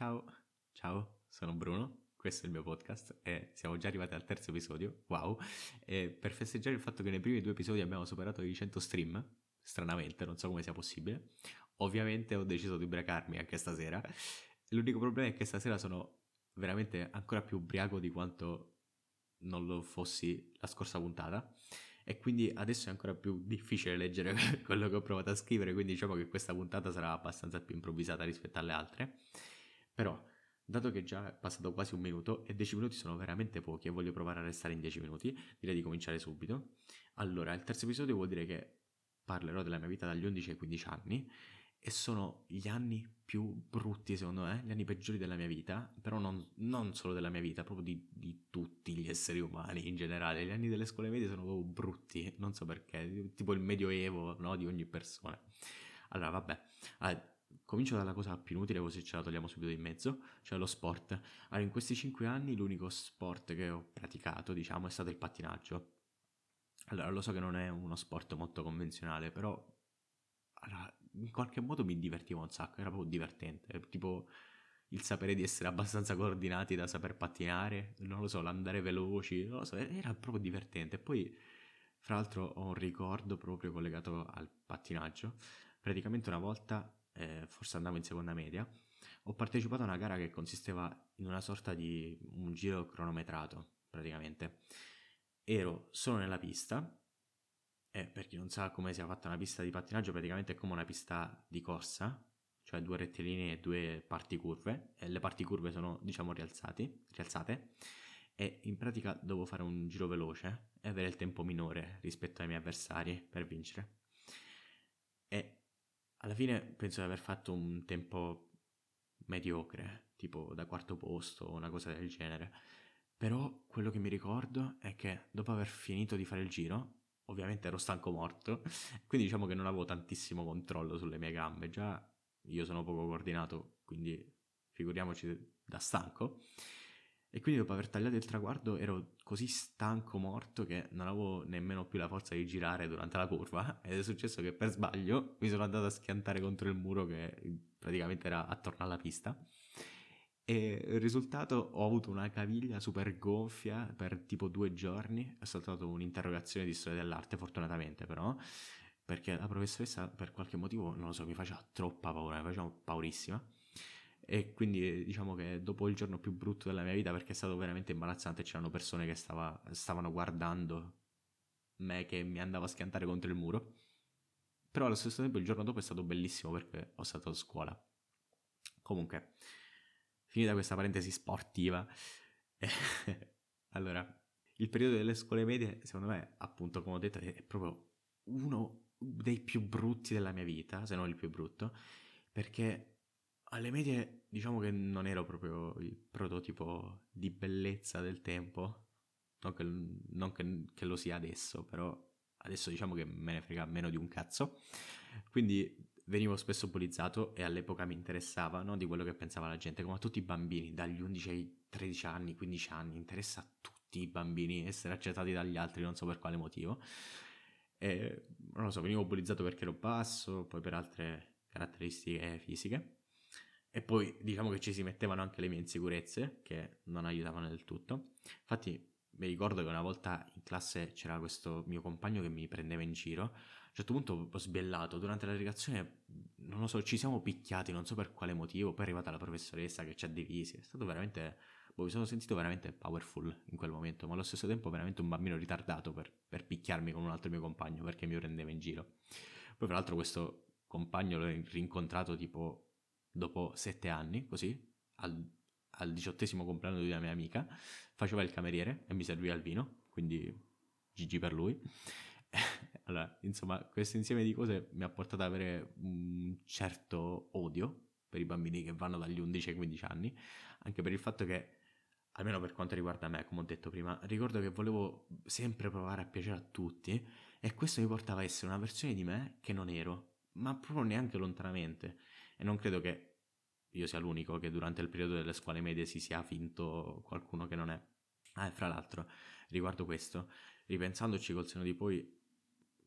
Ciao, ciao, sono Bruno, questo è il mio podcast e siamo già arrivati al terzo episodio, wow, e per festeggiare il fatto che nei primi due episodi abbiamo superato i 100 stream, stranamente, non so come sia possibile, ovviamente ho deciso di ubriacarmi anche stasera, l'unico problema è che stasera sono veramente ancora più ubriaco di quanto non lo fossi la scorsa puntata e quindi adesso è ancora più difficile leggere quello che ho provato a scrivere, quindi diciamo che questa puntata sarà abbastanza più improvvisata rispetto alle altre. Però, dato che già è passato quasi un minuto e 10 minuti sono veramente pochi e voglio provare a restare in 10 minuti, direi di cominciare subito. Allora, il terzo episodio vuol dire che parlerò della mia vita dagli 11 ai 15 anni e sono gli anni più brutti secondo me, gli anni peggiori della mia vita, però non, non solo della mia vita, proprio di, di, tutti gli esseri umani in generale. Gli anni delle scuole medie sono proprio brutti, non so perché, tipo il medioevo no, di ogni persona. Allora, vabbè, allora, comincio dalla cosa più inutile così ce la togliamo subito in mezzo, cioè lo sport. Allora, in questi 5 anni l'unico sport che ho praticato, diciamo, è stato il pattinaggio. Allora, lo so che non è uno sport molto convenzionale, però allora, in qualche modo mi divertivo un sacco, era proprio divertente, tipo il sapere di essere abbastanza coordinati da saper pattinare, non lo so, l'andare veloci, non lo so, era proprio divertente. Poi, fra l'altro, ho un ricordo proprio collegato al pattinaggio. Praticamente una volta, eh, forse andavo in seconda media, ho partecipato a una gara che consisteva in una sorta di un giro cronometrato, praticamente. Ero solo nella pista e per chi non sa come sia fatta una pista di pattinaggio, praticamente è come una pista di corsa, cioè due rettilinei e due parti curve, e le parti curve sono, diciamo, rialzate, e in pratica devo fare un giro veloce e avere il tempo minore rispetto ai miei avversari per vincere. Alla fine penso di aver fatto un tempo mediocre, tipo da quarto posto o una cosa del genere. Però quello che mi ricordo è che dopo aver finito di fare il giro ovviamente ero stanco morto, quindi diciamo che non avevo tantissimo controllo sulle mie gambe, già io sono poco coordinato, quindi figuriamoci da stanco. E quindi dopo aver tagliato il traguardo ero così stanco morto che non avevo nemmeno più la forza di girare durante la curva ed è successo che per sbaglio mi sono andato a schiantare contro il muro che praticamente era attorno alla pista e il risultato ho avuto una caviglia super gonfia per tipo due giorni. È stata un'interrogazione di storia dell'arte, fortunatamente però, perché la professoressa per qualche motivo, non lo so, mi faceva troppa paura, mi faceva paurissima. E quindi diciamo che dopo il giorno più brutto della mia vita, perché è stato veramente imbarazzante, c'erano persone che stava, stavano guardando me che mi andavo a schiantare contro il muro. Però allo stesso tempo il giorno dopo è stato bellissimo perché ho stato a scuola. Comunque, finita questa parentesi sportiva, allora, il periodo delle scuole medie, secondo me, appunto, come ho detto, è proprio uno dei più brutti della mia vita, se non il più brutto, perché alle medie diciamo che non ero proprio il prototipo di bellezza del tempo, non che, non che, che lo sia adesso, però adesso diciamo che me ne frega meno di un cazzo, quindi venivo spesso bullizzato e all'epoca mi interessava no, di quello che pensava la gente, come a tutti i bambini, dagli 11 ai 13 anni, 15 anni, interessa a tutti i bambini essere accettati dagli altri, non so per quale motivo. E, non lo so, venivo bullizzato perché ero basso, poi per altre caratteristiche fisiche. E poi diciamo che ci si mettevano anche le mie insicurezze, che non aiutavano del tutto. Infatti mi ricordo che una volta in classe c'era questo mio compagno che mi prendeva in giro a un certo punto ho sbiellato, durante la legazione, non lo so, ci siamo picchiati, non so per quale motivo, poi è arrivata la professoressa che ci ha divisi, è stato veramente, boh, mi sono sentito veramente powerful in quel momento, ma allo stesso tempo veramente un bambino ritardato per, per picchiarmi con un altro mio compagno perché mi prendeva in giro. Poi fra l'altro questo compagno l'ho rincontrato tipo dopo sette anni, così, al, al diciottesimo compleanno di una mia amica, faceva il cameriere e mi serviva il vino, quindi GG per lui. allora, insomma, questo insieme di cose mi ha portato ad avere un certo odio per i bambini che vanno dagli 11 ai 15 anni, anche per il fatto che, almeno per quanto riguarda me, come ho detto prima, ricordo che volevo sempre provare a piacere a tutti e questo mi portava a essere una versione di me che non ero, ma proprio neanche lontanamente. E non credo che io sia l'unico che durante il periodo delle scuole medie si sia finto qualcuno che non è. Ah, e fra l'altro, riguardo questo, ripensandoci col seno di poi,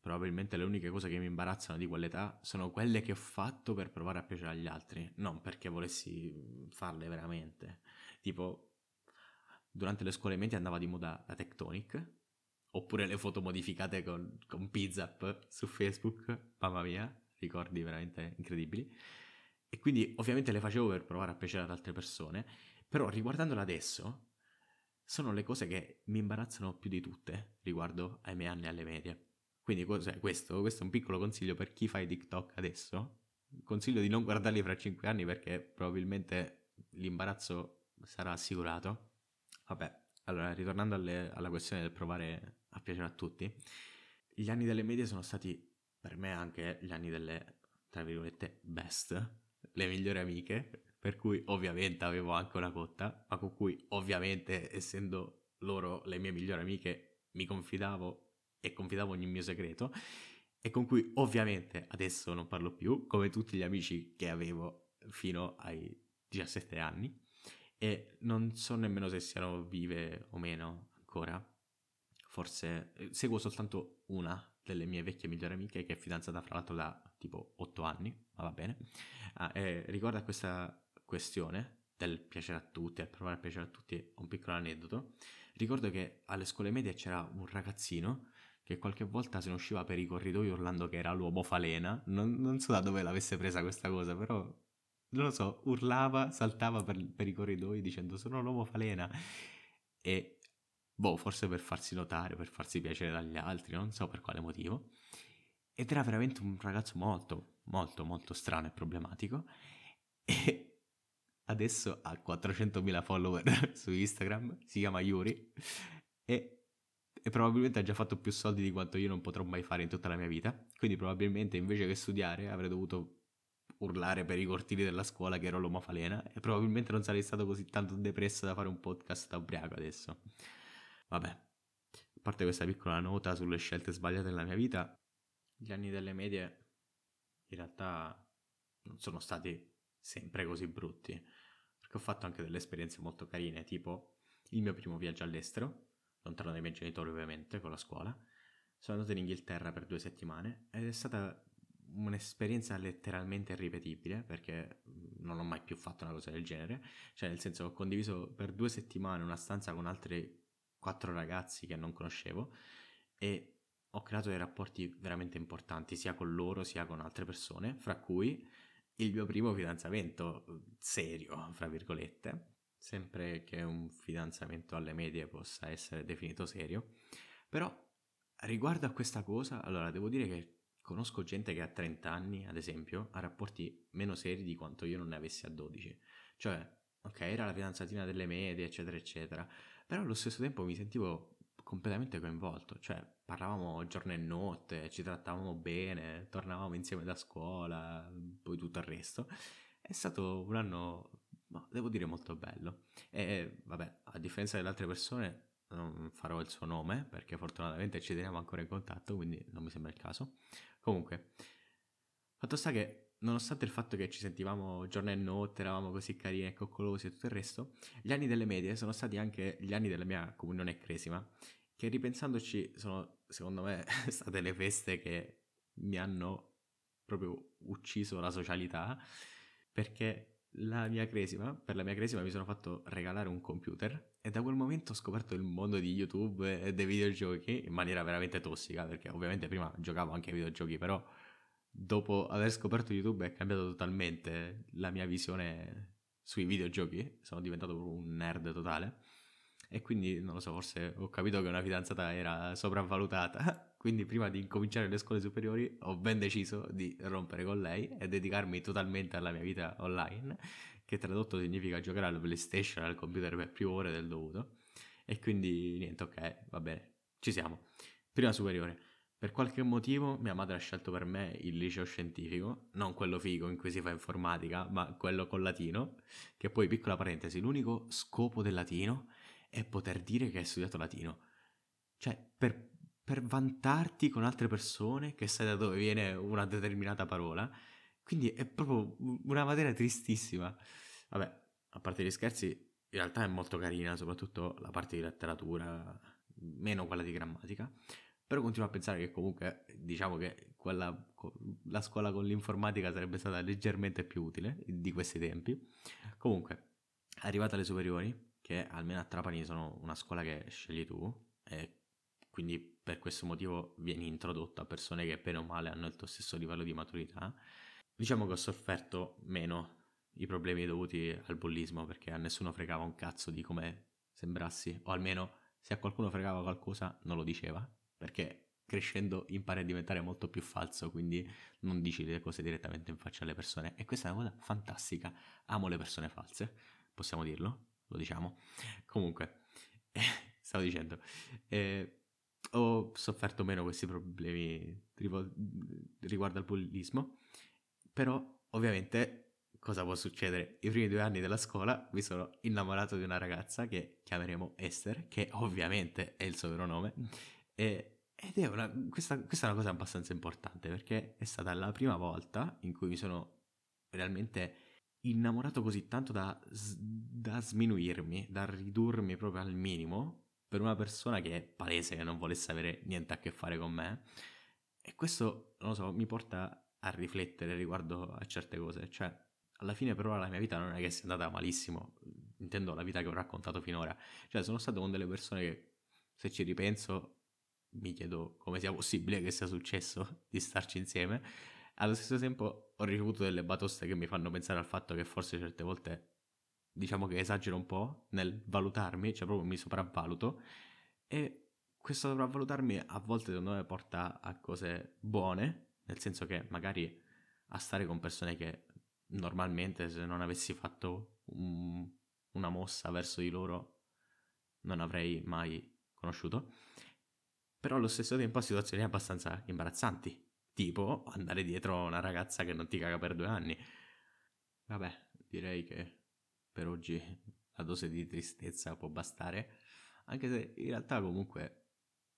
probabilmente le uniche cose che mi imbarazzano di quell'età sono quelle che ho fatto per provare a piacere agli altri, non perché volessi farle veramente. Tipo, durante le scuole medie andava di moda la Tectonic, oppure le foto modificate con, con Pizzap su Facebook, mamma mia, ricordi veramente incredibili. E quindi ovviamente le facevo per provare a piacere ad altre persone, però riguardandola adesso, sono le cose che mi imbarazzano più di tutte riguardo ai miei anni alle medie. Quindi cos'è questo? Questo è un piccolo consiglio per chi fa i TikTok adesso. Consiglio di non guardarli fra 5 anni perché probabilmente l'imbarazzo sarà assicurato. Vabbè, allora ritornando alle, alla questione del provare a piacere a tutti, gli anni delle medie sono stati per me anche gli anni delle, tra virgolette, best, le migliori amiche, per cui ovviamente avevo anche una cotta, ma con cui ovviamente essendo loro le mie migliori amiche mi confidavo e confidavo ogni mio segreto e con cui ovviamente adesso non parlo più, come tutti gli amici che avevo fino ai 17 anni e non so nemmeno se siano vive o meno ancora. Forse eh, seguo soltanto una delle mie vecchie migliori amiche che è fidanzata fra l'altro da tipo 8 anni, ma va bene. Ah, e riguardo a questa questione del piacere a tutti, a provare a piacere a tutti, un piccolo aneddoto. Ricordo che alle scuole medie c'era un ragazzino che qualche volta se ne usciva per i corridoi urlando che era l'uomo falena. Non, non so da dove l'avesse presa questa cosa, però non lo so, urlava, saltava per, per, i corridoi dicendo sono l'uomo falena. E boh, forse per farsi notare, per farsi piacere dagli altri, non so per quale motivo. Ed era veramente un ragazzo molto, molto, molto strano e problematico. E adesso ha 400.000 follower su Instagram, si chiama Yuri. E e probabilmente ha già fatto più soldi di quanto io non potrò mai fare in tutta la mia vita. Quindi probabilmente invece che studiare avrei dovuto urlare per i cortili della scuola che ero l'omofalena e probabilmente non sarei stato così tanto depresso da fare un podcast da ubriaco adesso. Vabbè, a parte questa piccola nota sulle scelte sbagliate nella mia vita, gli anni delle medie in realtà non sono stati sempre così brutti, perché ho fatto anche delle esperienze molto carine, tipo il mio primo viaggio all'estero, lontano dai miei genitori ovviamente, con la scuola. Sono andato in Inghilterra per due settimane ed è stata un'esperienza letteralmente irripetibile perché non ho mai più fatto una cosa del genere. Cioè, nel senso, ho condiviso per due settimane una stanza con altri quattro ragazzi che non conoscevo e ho creato dei rapporti veramente importanti sia con loro sia con altre persone, fra cui il mio primo fidanzamento serio, fra virgolette sempre che un fidanzamento alle medie possa essere definito serio. Però riguardo a questa cosa, allora devo dire che conosco gente che a 30 anni, ad esempio, ha rapporti meno seri di quanto io non ne avessi a 12. Cioè, ok, era la fidanzatina delle medie, eccetera, eccetera, però allo stesso tempo mi sentivo completamente coinvolto, cioè parlavamo giorno e notte, ci trattavamo bene, tornavamo insieme da scuola, poi tutto il resto. È stato un anno devo dire molto bello. E vabbè, a differenza delle altre persone, non farò il suo nome perché fortunatamente ci teniamo ancora in contatto, quindi non mi sembra il caso. Comunque, fatto sta che nonostante il fatto che ci sentivamo giorno e notte, eravamo così carini e coccolosi e tutto il resto, gli anni delle medie sono stati anche gli anni della mia comunione cresima, che ripensandoci sono, secondo me, state le feste che mi hanno proprio ucciso la socialità, perché la mia cresima, per la mia cresima mi sono fatto regalare un computer e da quel momento ho scoperto il mondo di YouTube e dei videogiochi in maniera veramente tossica, perché ovviamente prima giocavo anche ai videogiochi, però dopo aver scoperto YouTube è cambiato totalmente la mia visione sui videogiochi, sono diventato un nerd totale e quindi non lo so, forse ho capito che una fidanzata era sopravvalutata quindi prima di incominciare le scuole superiori ho ben deciso di rompere con lei e dedicarmi totalmente alla mia vita online, che tradotto significa giocare alla PlayStation, al computer per più ore del dovuto. E quindi niente, ok, va bene, ci siamo. Prima superiore. Per qualche motivo mia madre ha scelto per me il liceo scientifico, non quello figo in cui si fa informatica, ma quello con latino, che poi, piccola parentesi, l'unico scopo del latino è poter dire che hai studiato latino. Cioè, per per vantarti con altre persone che sai da dove viene una determinata parola. Quindi è proprio una materia tristissima. Vabbè, a parte gli scherzi, in realtà è molto carina, soprattutto la parte di letteratura, meno quella di grammatica. Però continuo a pensare che comunque diciamo che quella, la scuola con l'informatica sarebbe stata leggermente più utile di questi tempi. Comunque, arrivata alle superiori, che almeno a Trapani sono una scuola che scegli tu, e quindi per questo motivo vieni introdotto a persone che bene o male hanno il tuo stesso livello di maturità, diciamo che ho sofferto meno i problemi dovuti al bullismo perché a nessuno fregava un cazzo di come sembrassi, o almeno se a qualcuno fregava qualcosa non lo diceva, perché crescendo impari a diventare molto più falso, quindi non dici le cose direttamente in faccia alle persone. E questa è una cosa fantastica. Amo le persone false, possiamo dirlo? Lo diciamo. Comunque, stavo dicendo, eh, ho sofferto meno questi problemi riguardo al bullismo, però ovviamente cosa può succedere? I primi due anni della scuola mi sono innamorato di una ragazza che chiameremo Esther, che ovviamente è il suo vero nome, e, ed è una, questa, questa, è una cosa abbastanza importante perché è stata la prima volta in cui mi sono realmente innamorato così tanto da, da sminuirmi, da ridurmi proprio al minimo per una persona che è palese che non volesse avere niente a che fare con me. E questo, non lo so, mi porta a riflettere riguardo a certe cose, cioè alla fine però la mia vita non è che sia andata malissimo, intendo la vita che ho raccontato finora, cioè sono stato con delle persone che se ci ripenso mi chiedo come sia possibile che sia successo di starci insieme, allo stesso tempo ho ricevuto delle batoste che mi fanno pensare al fatto che forse certe volte diciamo che esagero un po' nel valutarmi, cioè proprio mi sopravvaluto e questo sopravvalutarmi a volte secondo me porta a cose buone, nel senso che magari a stare con persone che normalmente se non avessi fatto un, una mossa verso di loro non avrei mai conosciuto. Però allo stesso tempo a situazioni abbastanza imbarazzanti, tipo andare dietro a una ragazza che non ti caga per due anni. Vabbè, direi che per oggi la dose di tristezza può bastare, anche se in realtà comunque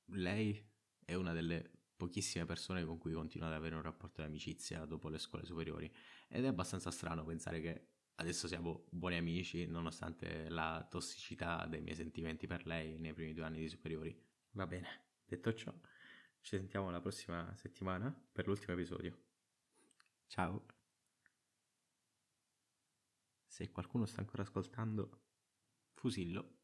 lei è una delle pochissime persone con cui continuo ad avere un rapporto di amicizia dopo le scuole superiori ed è abbastanza strano pensare che adesso siamo buoni amici nonostante la tossicità dei miei sentimenti per lei nei primi due anni di superiori. Va bene, detto ciò, ci sentiamo la prossima settimana per l'ultimo episodio. Ciao! Se qualcuno sta ancora ascoltando, fusillo.